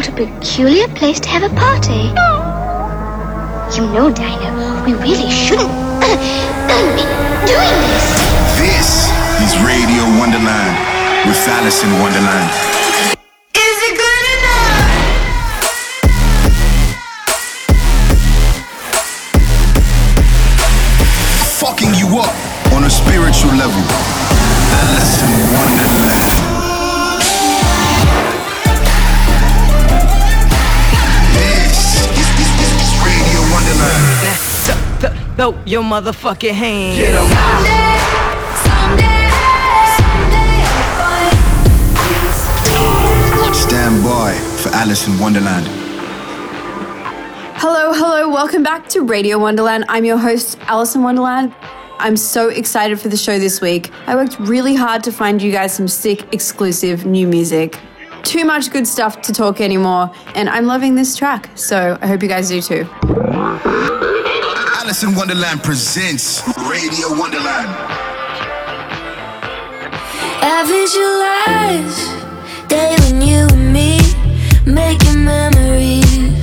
What a peculiar place to have a party. You know, Dino, we really shouldn't be doing this. This is Radio Wonderland with Alison Wonderland. you up on a spiritual level. Alison Wonderland. Throw your motherfucking hands. Get em. Stand by for Alison Wonderland. Hello, hello, welcome back to Radio Wonderland. I'm your host, Alison Wonderland. I'm so excited for the show this week. I worked really hard to find you guys some sick, exclusive new music. Too much good stuff to talk anymore, and I'm loving this track, so I hope you guys do too. Alison Wonderland presents Radio Wonderland. I visualize day when you and me making memories.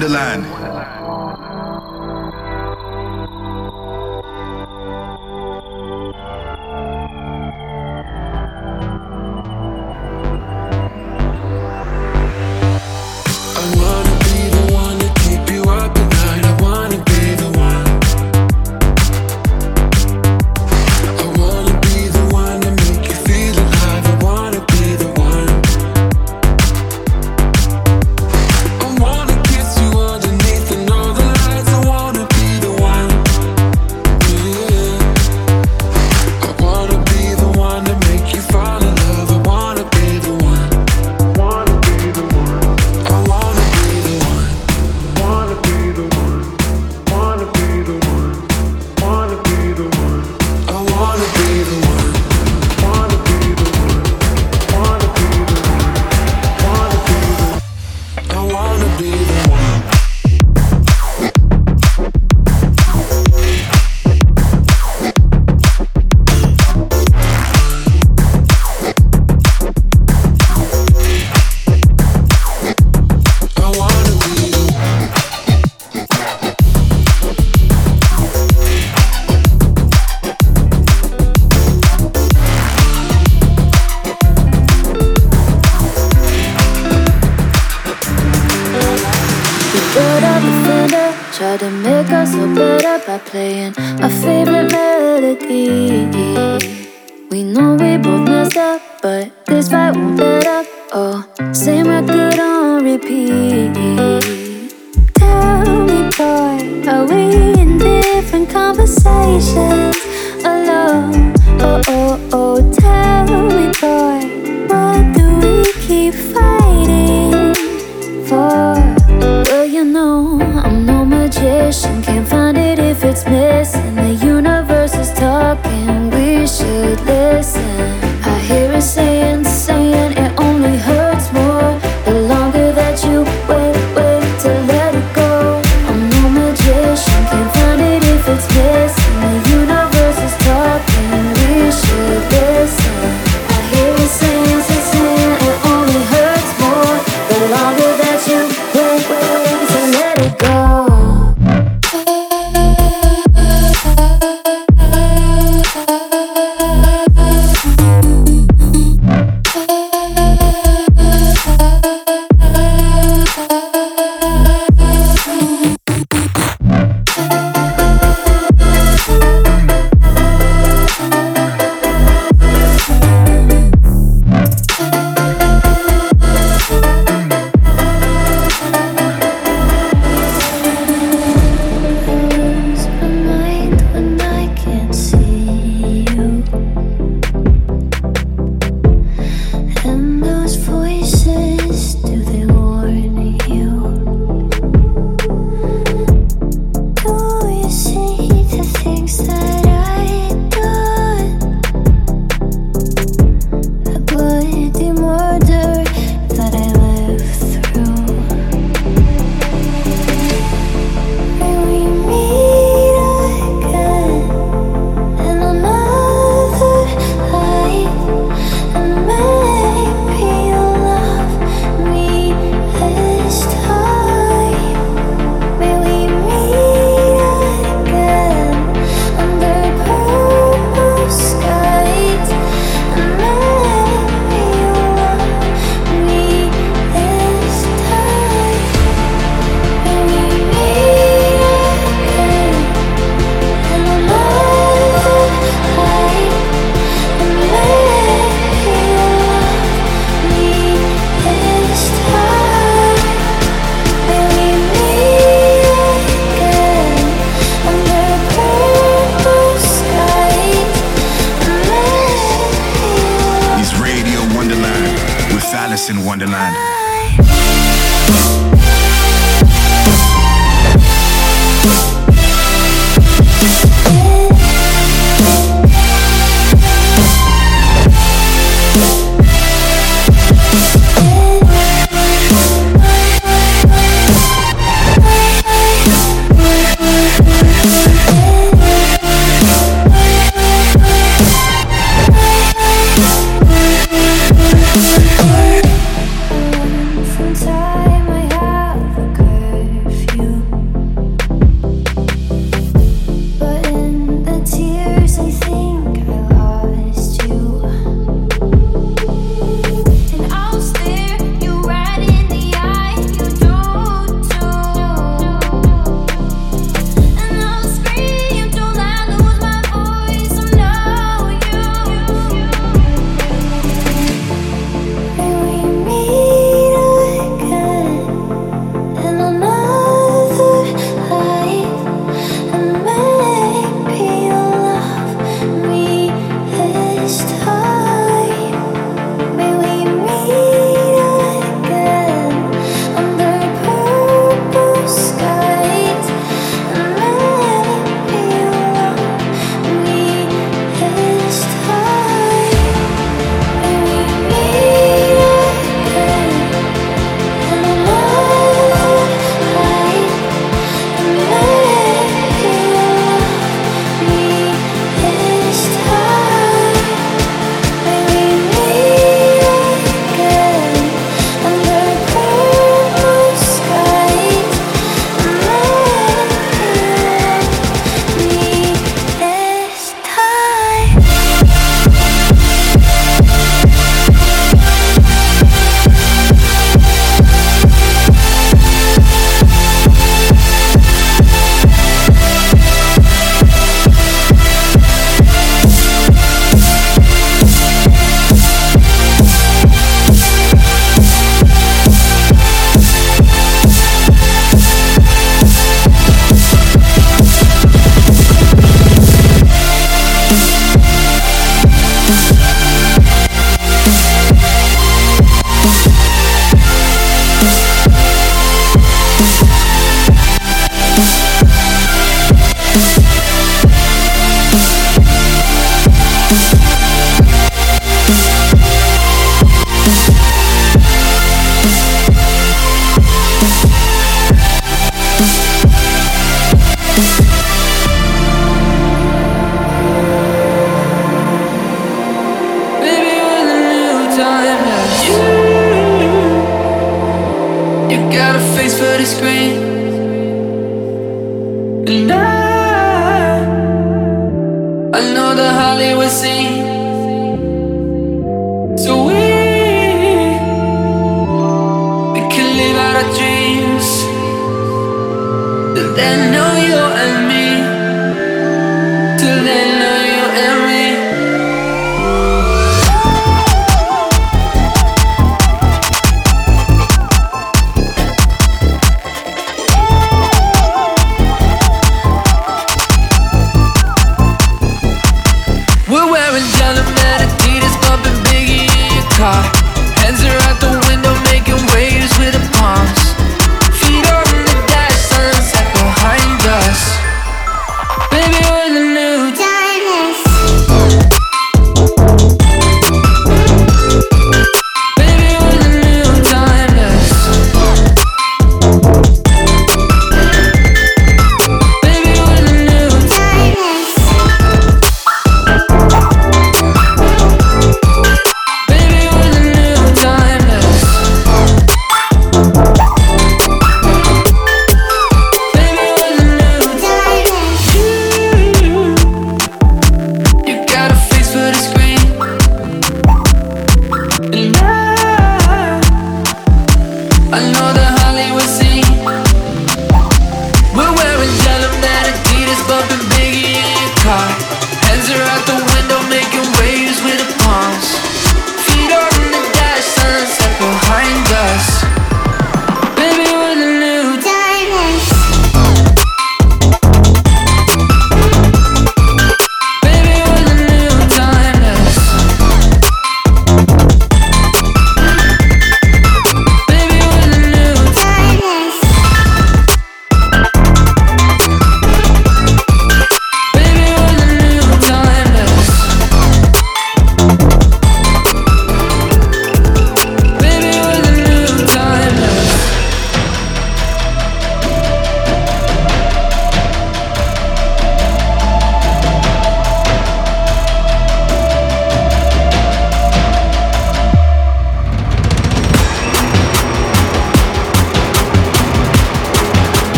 The land.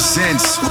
Wonderland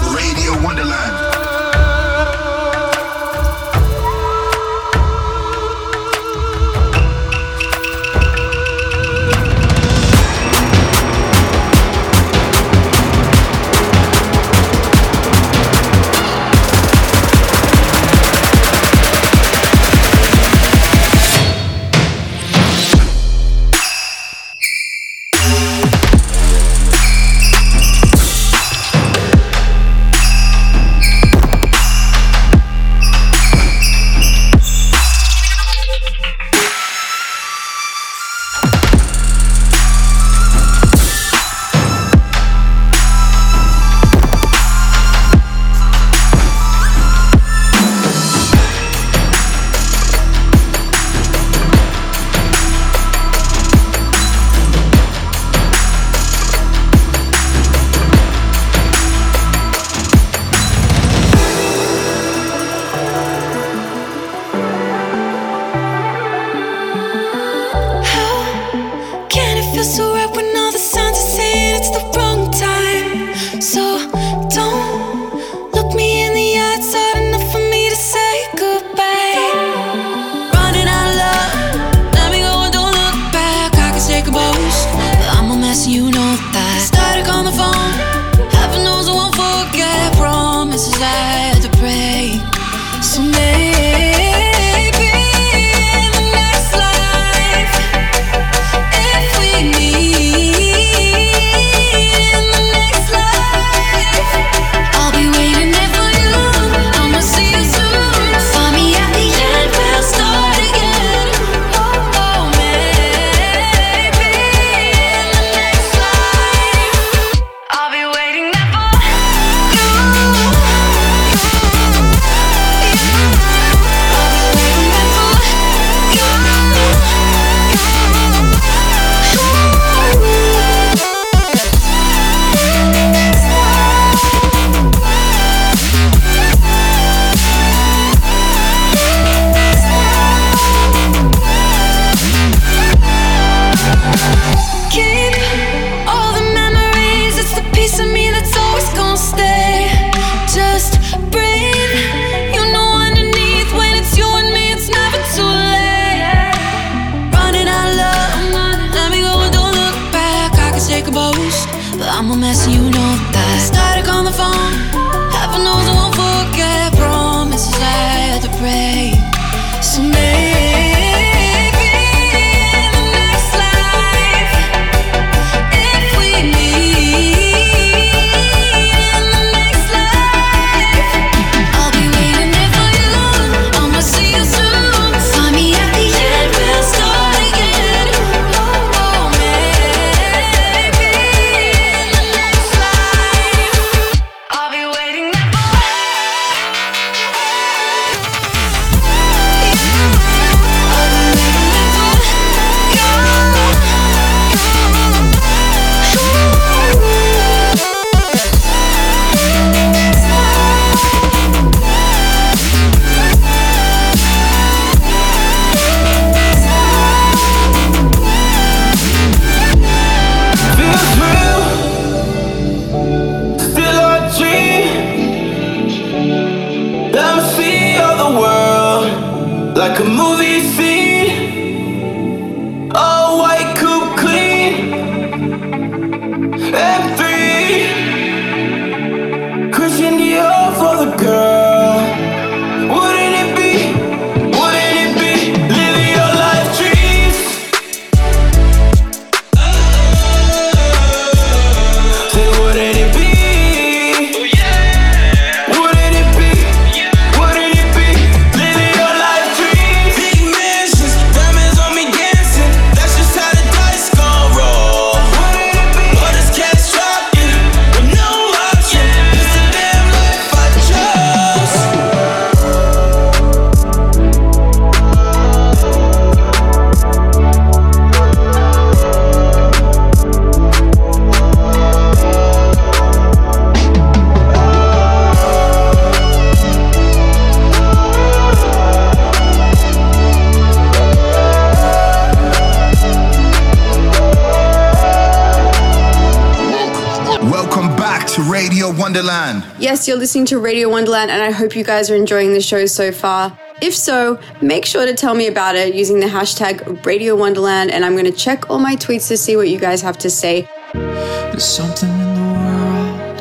listening to Radio Wonderland, and I hope you guys are enjoying the show so far. If so, make sure to tell me about it using the hashtag Radio Wonderland, and I'm going to check all my tweets to see what you guys have to say. There's something in the world,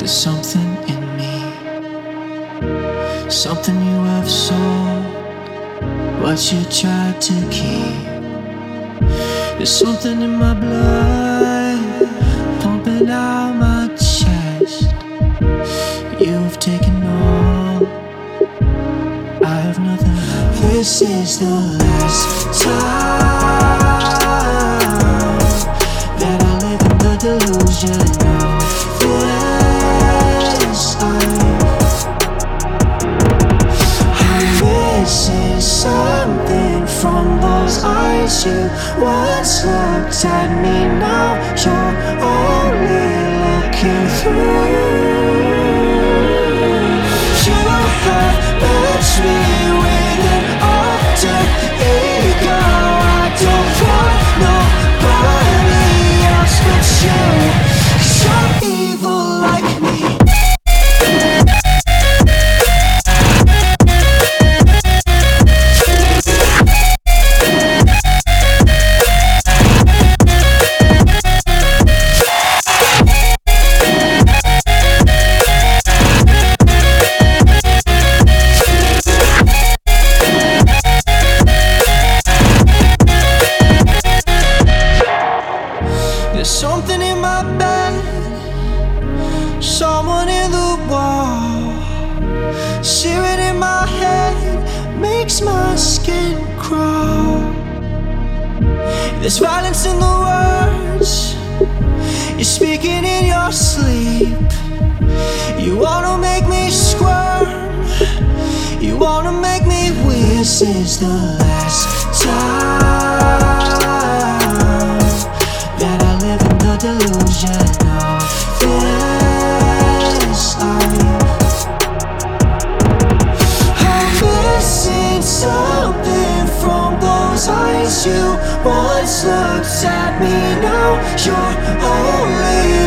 there's something in me, something you have sold, what you tried to keep. There's something in my blood, pumping out. This is the last time. in your sleep. You wanna make me squirm. You wanna make me weak. This is the last time that I live in the delusion of this life. I'm missing something from those eyes you once looked at me. Now you're only.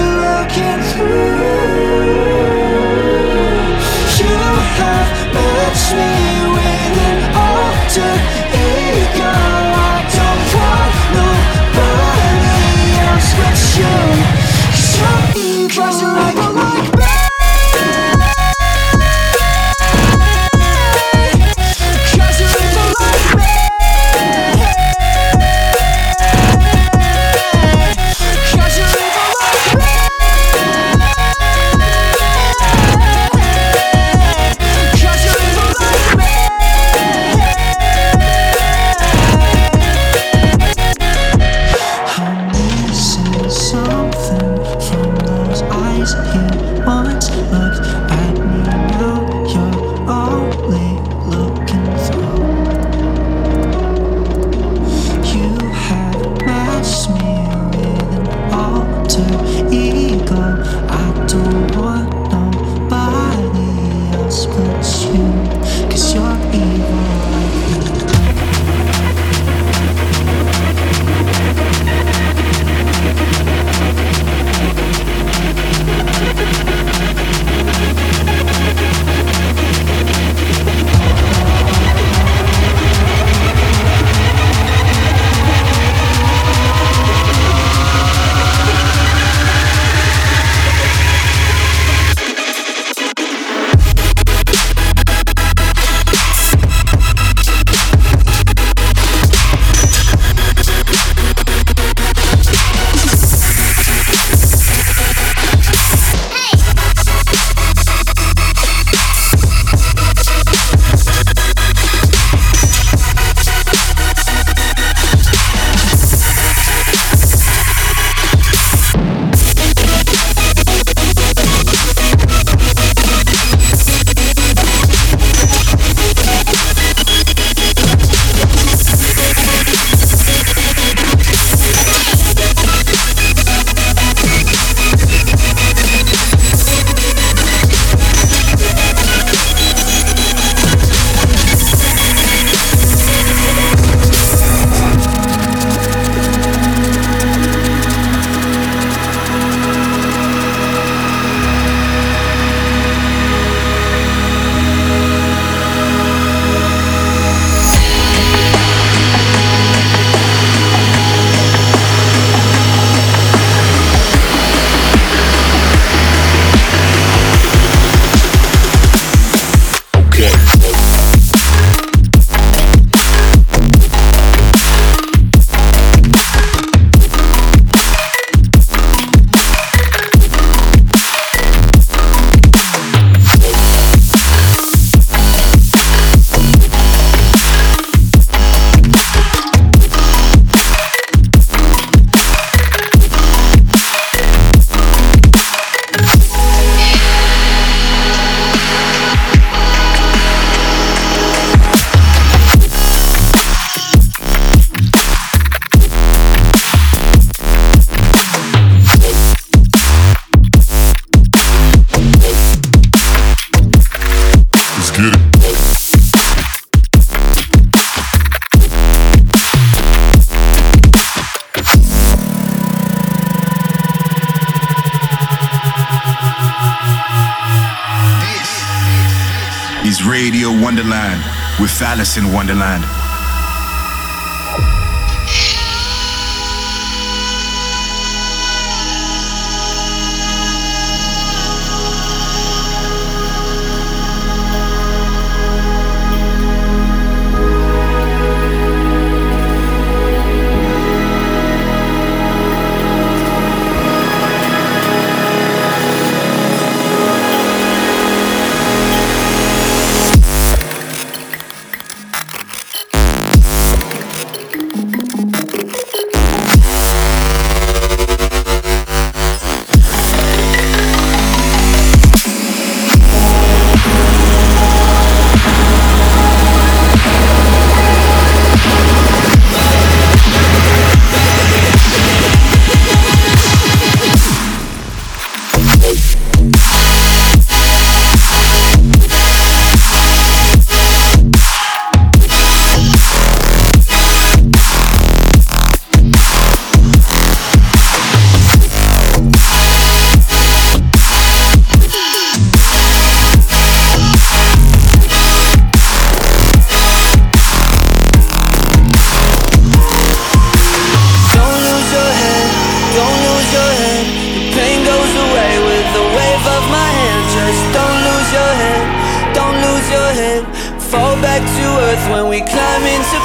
In Wonderland.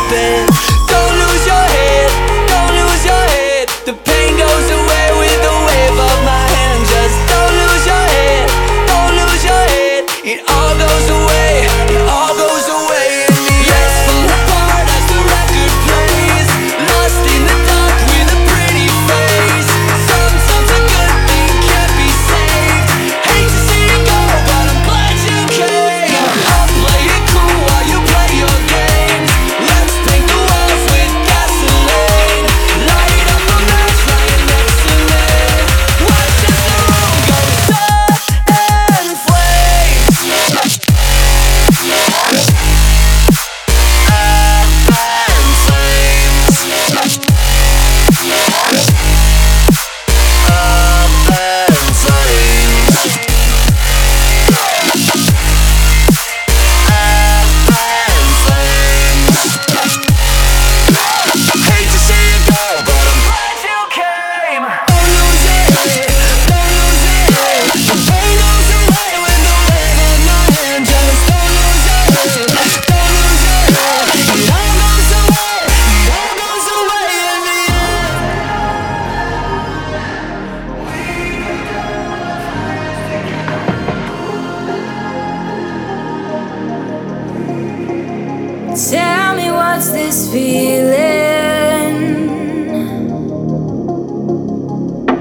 open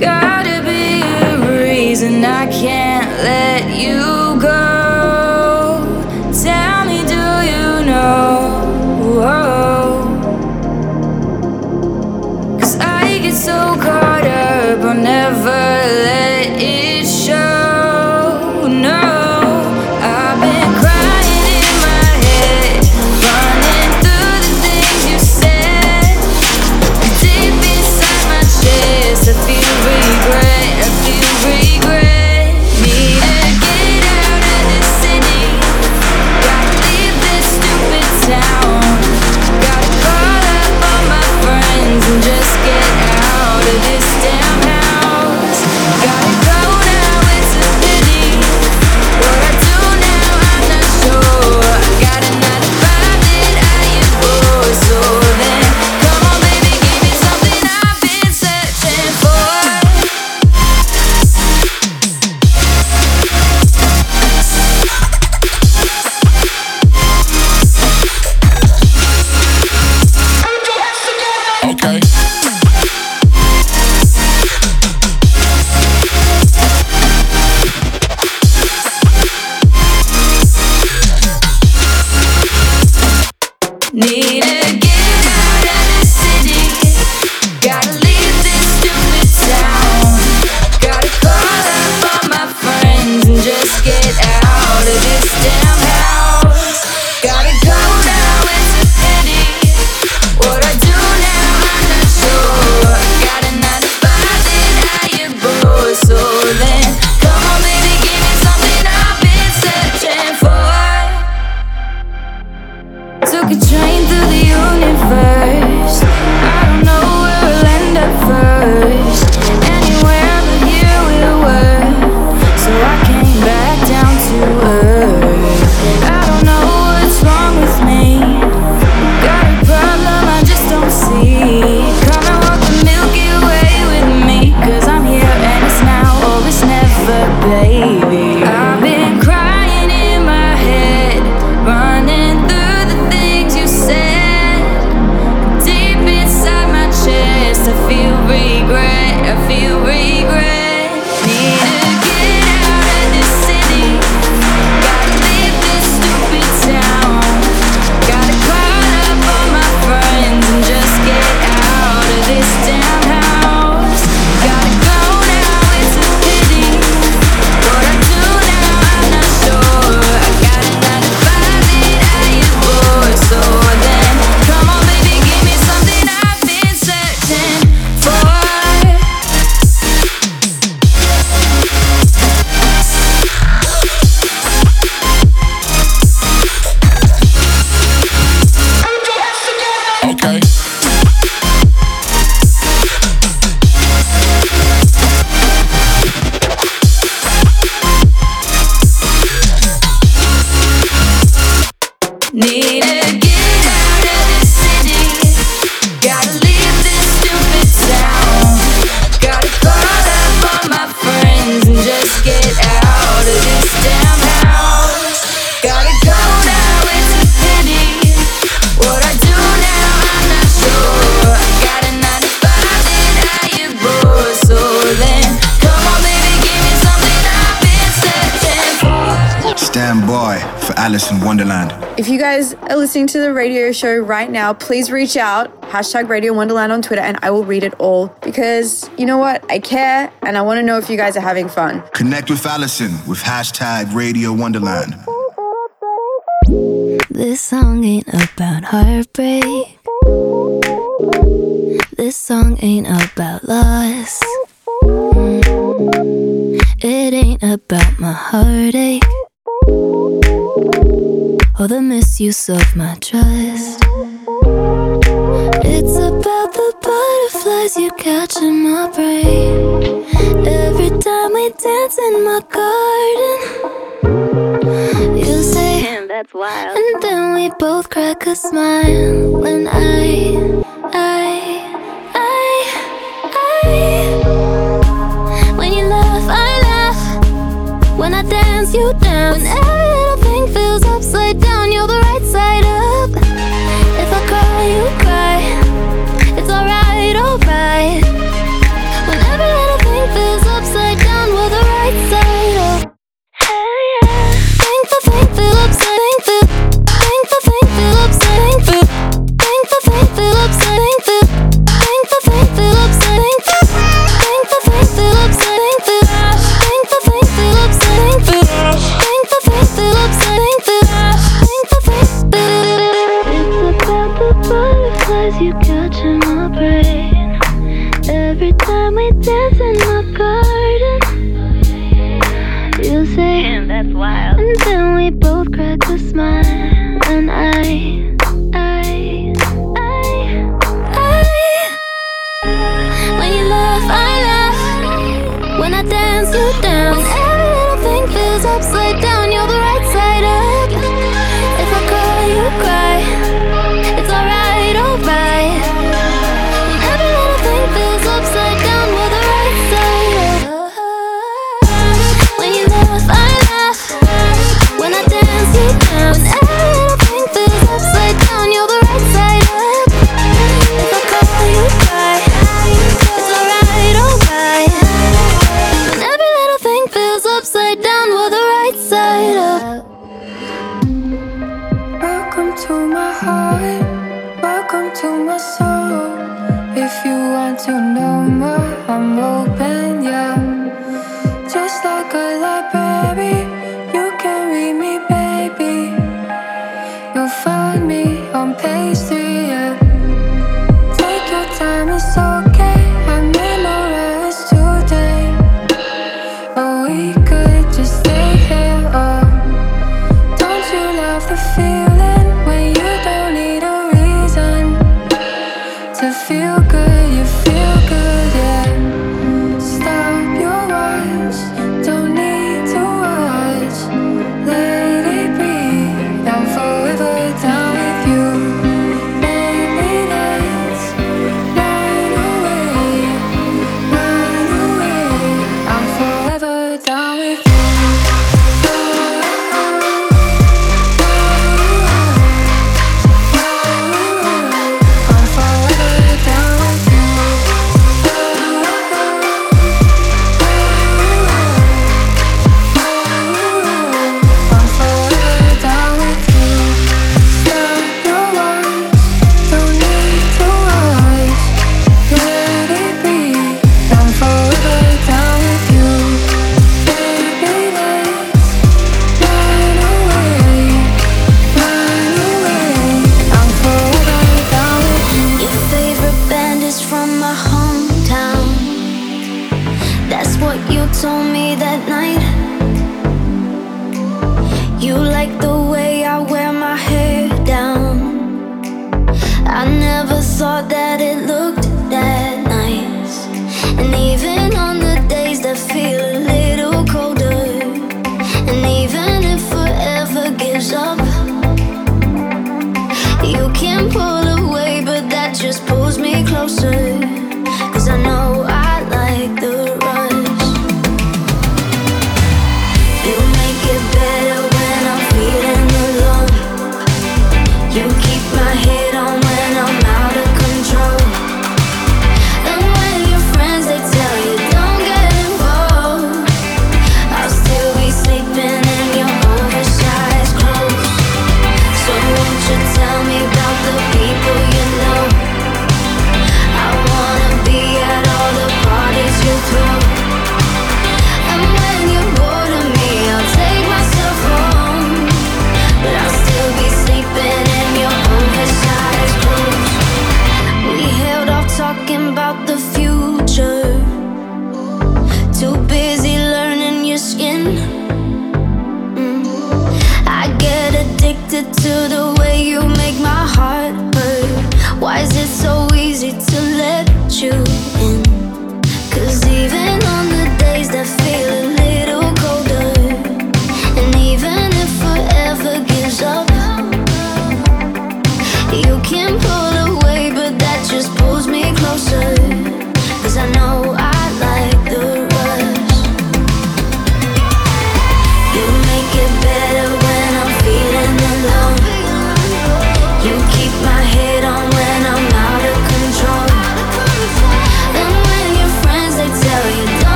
Gotta be a reason I can't let you go. Alison Wonderland. If you guys are listening to the radio show right now, please reach out, hashtag Radio Wonderland on Twitter, and I will read it all because you know what? I care and I want to know if you guys are having fun. Connect with Alison with hashtag Radio Wonderland. This song ain't about heartbreak. This song ain't about loss. It ain't about my heartache or the misuse of my trust. It's about the butterflies you catch in my brain. Every time we dance in my garden, you say, Damn, that's wild. And then we both crack a smile when I, I, I, I. When you laugh, I laugh. When I dance, you dance. And we both cracked a smile.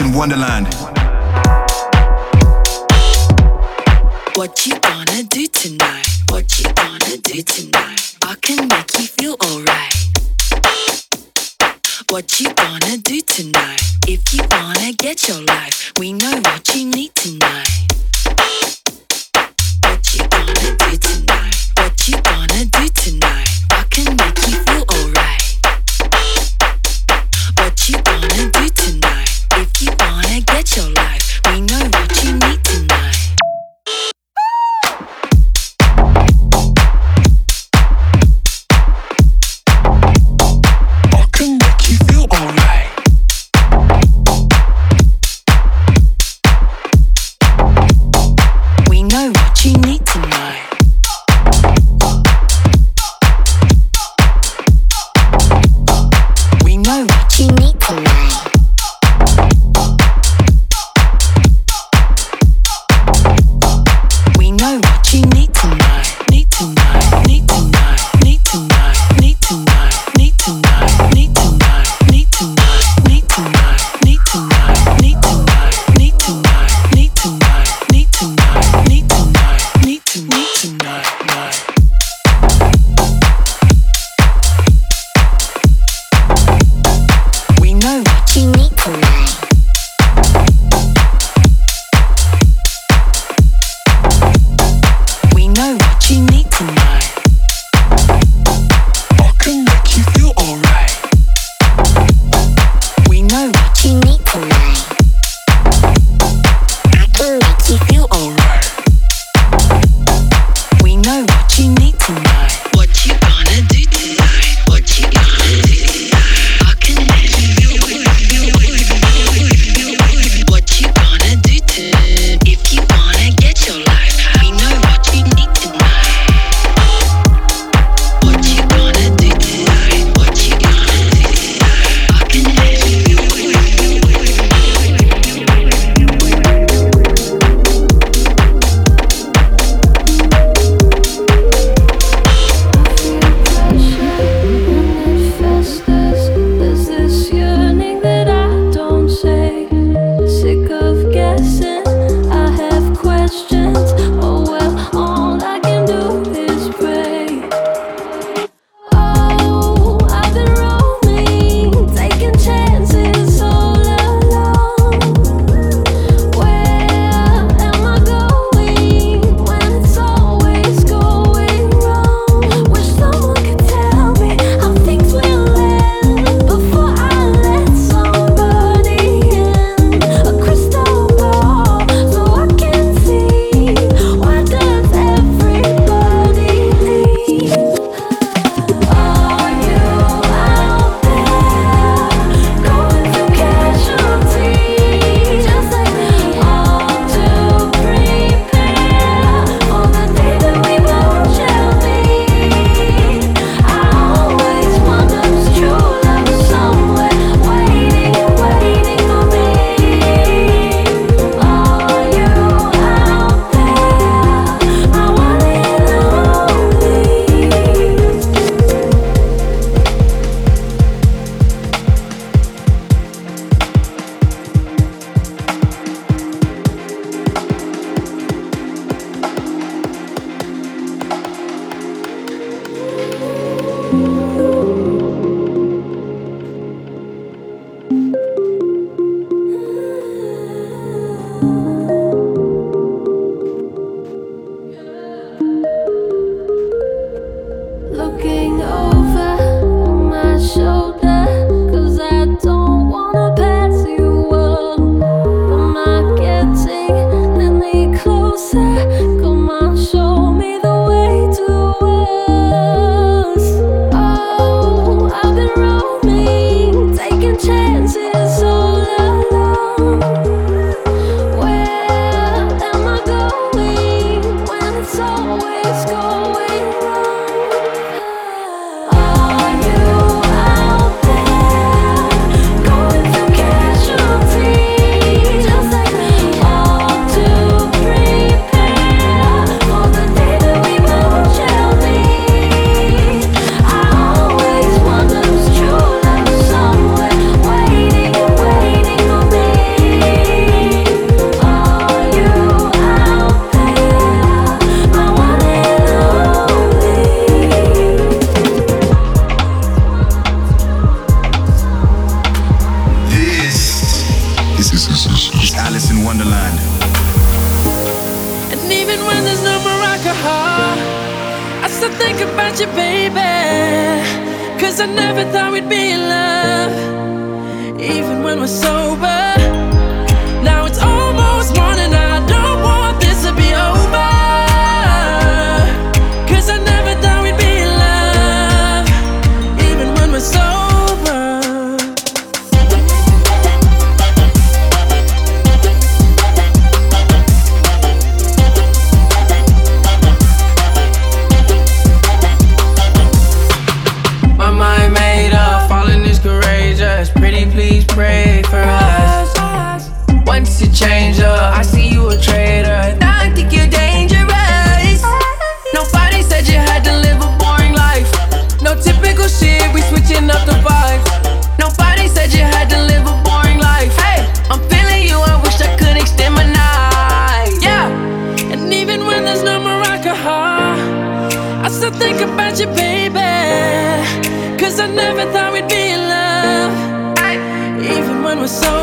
Alison Wonderland. What you gonna do tonight? What you gonna do tonight? I can make you feel alright. What you gonna do tonight? If you wanna get your life, we know what you need tonight. What you gonna do tonight? What you gonna do tonight? I can make you feel alright. alcohol. I still think about you, baby. Cause I never thought we'd be in love, even when we're sober. Now it's almost one and never thought we'd be in love, even when we're so.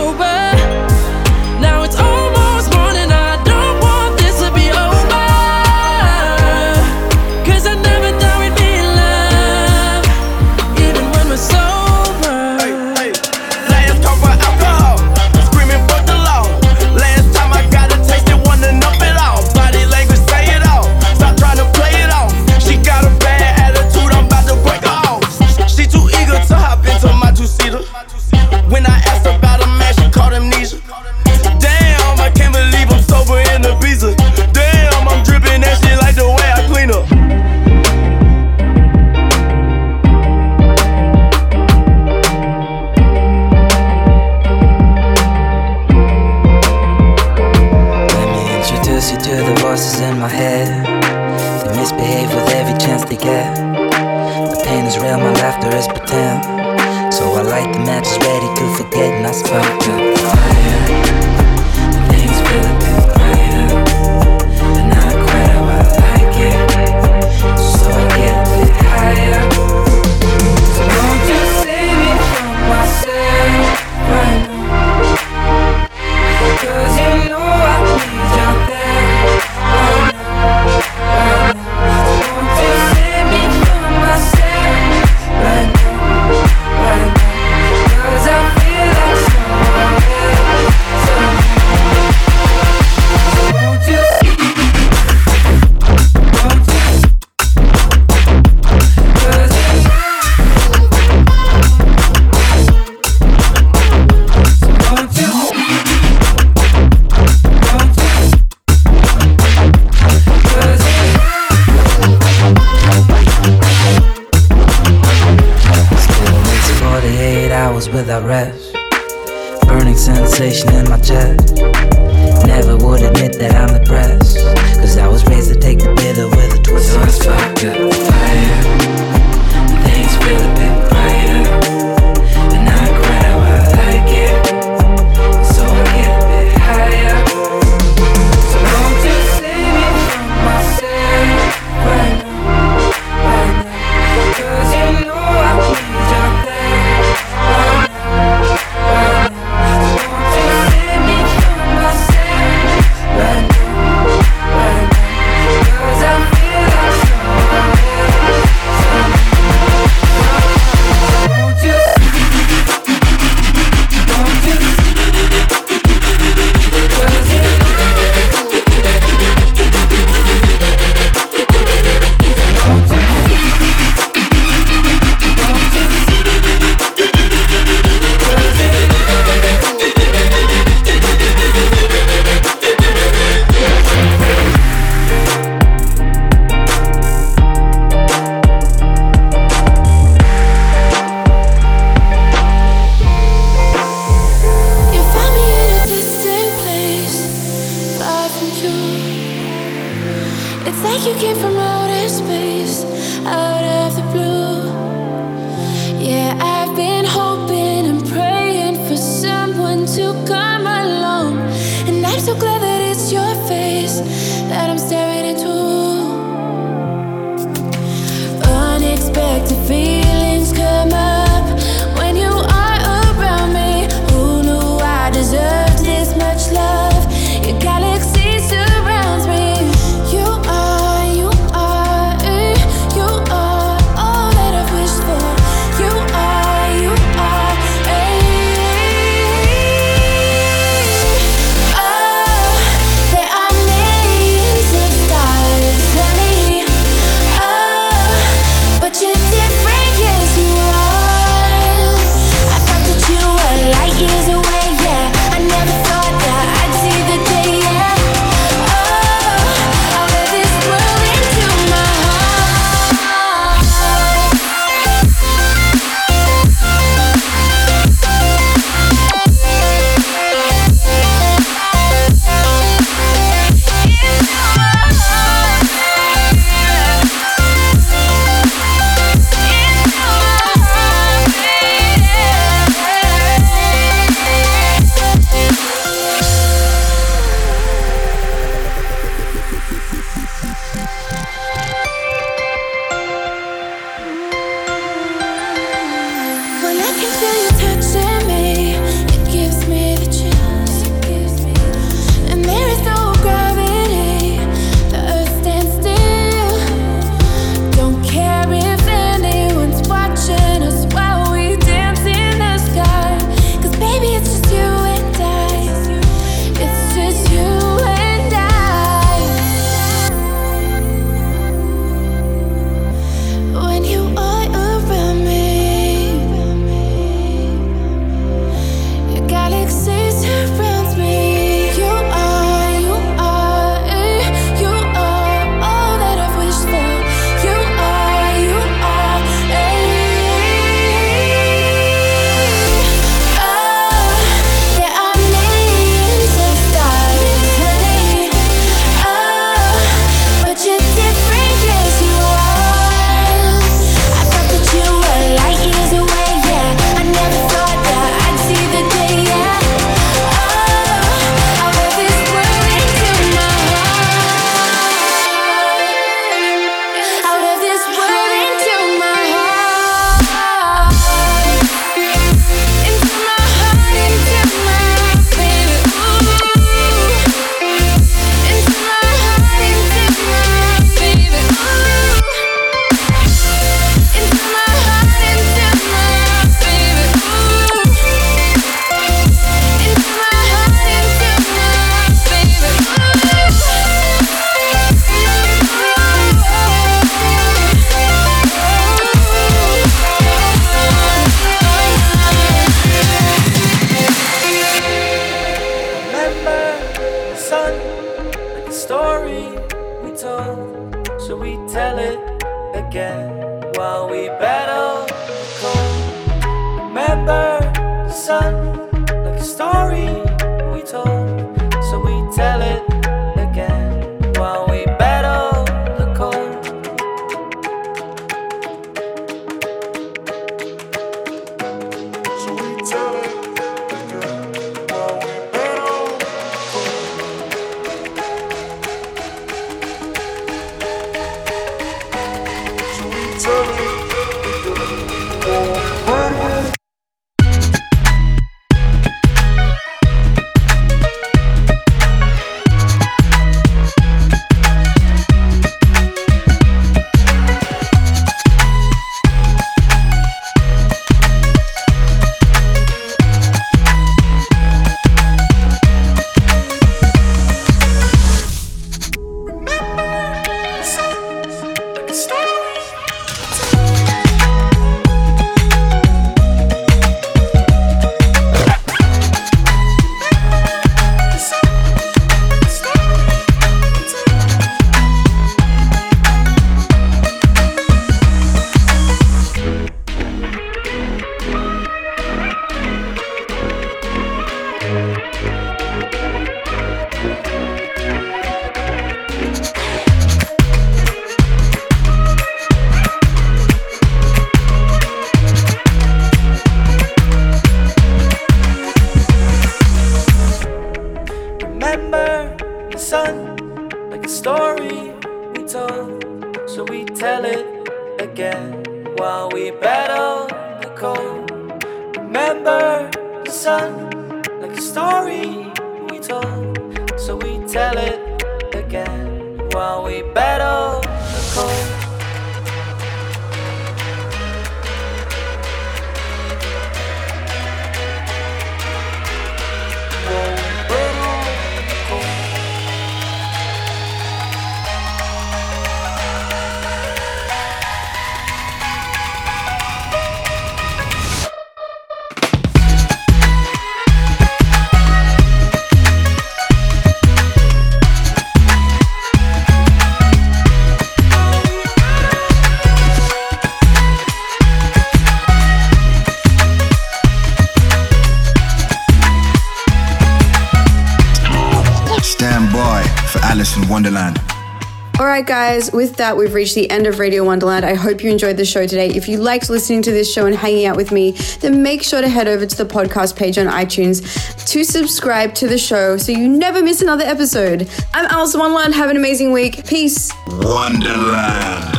right, guys, with that, we've reached the end of Radio Wonderland. I hope you enjoyed the show today. If you liked listening to this show and hanging out with me, then make sure to head over to the podcast page on iTunes to subscribe to the show so you never miss another episode. I'm Alison Wonderland. Have an amazing week. Peace. Wonderland.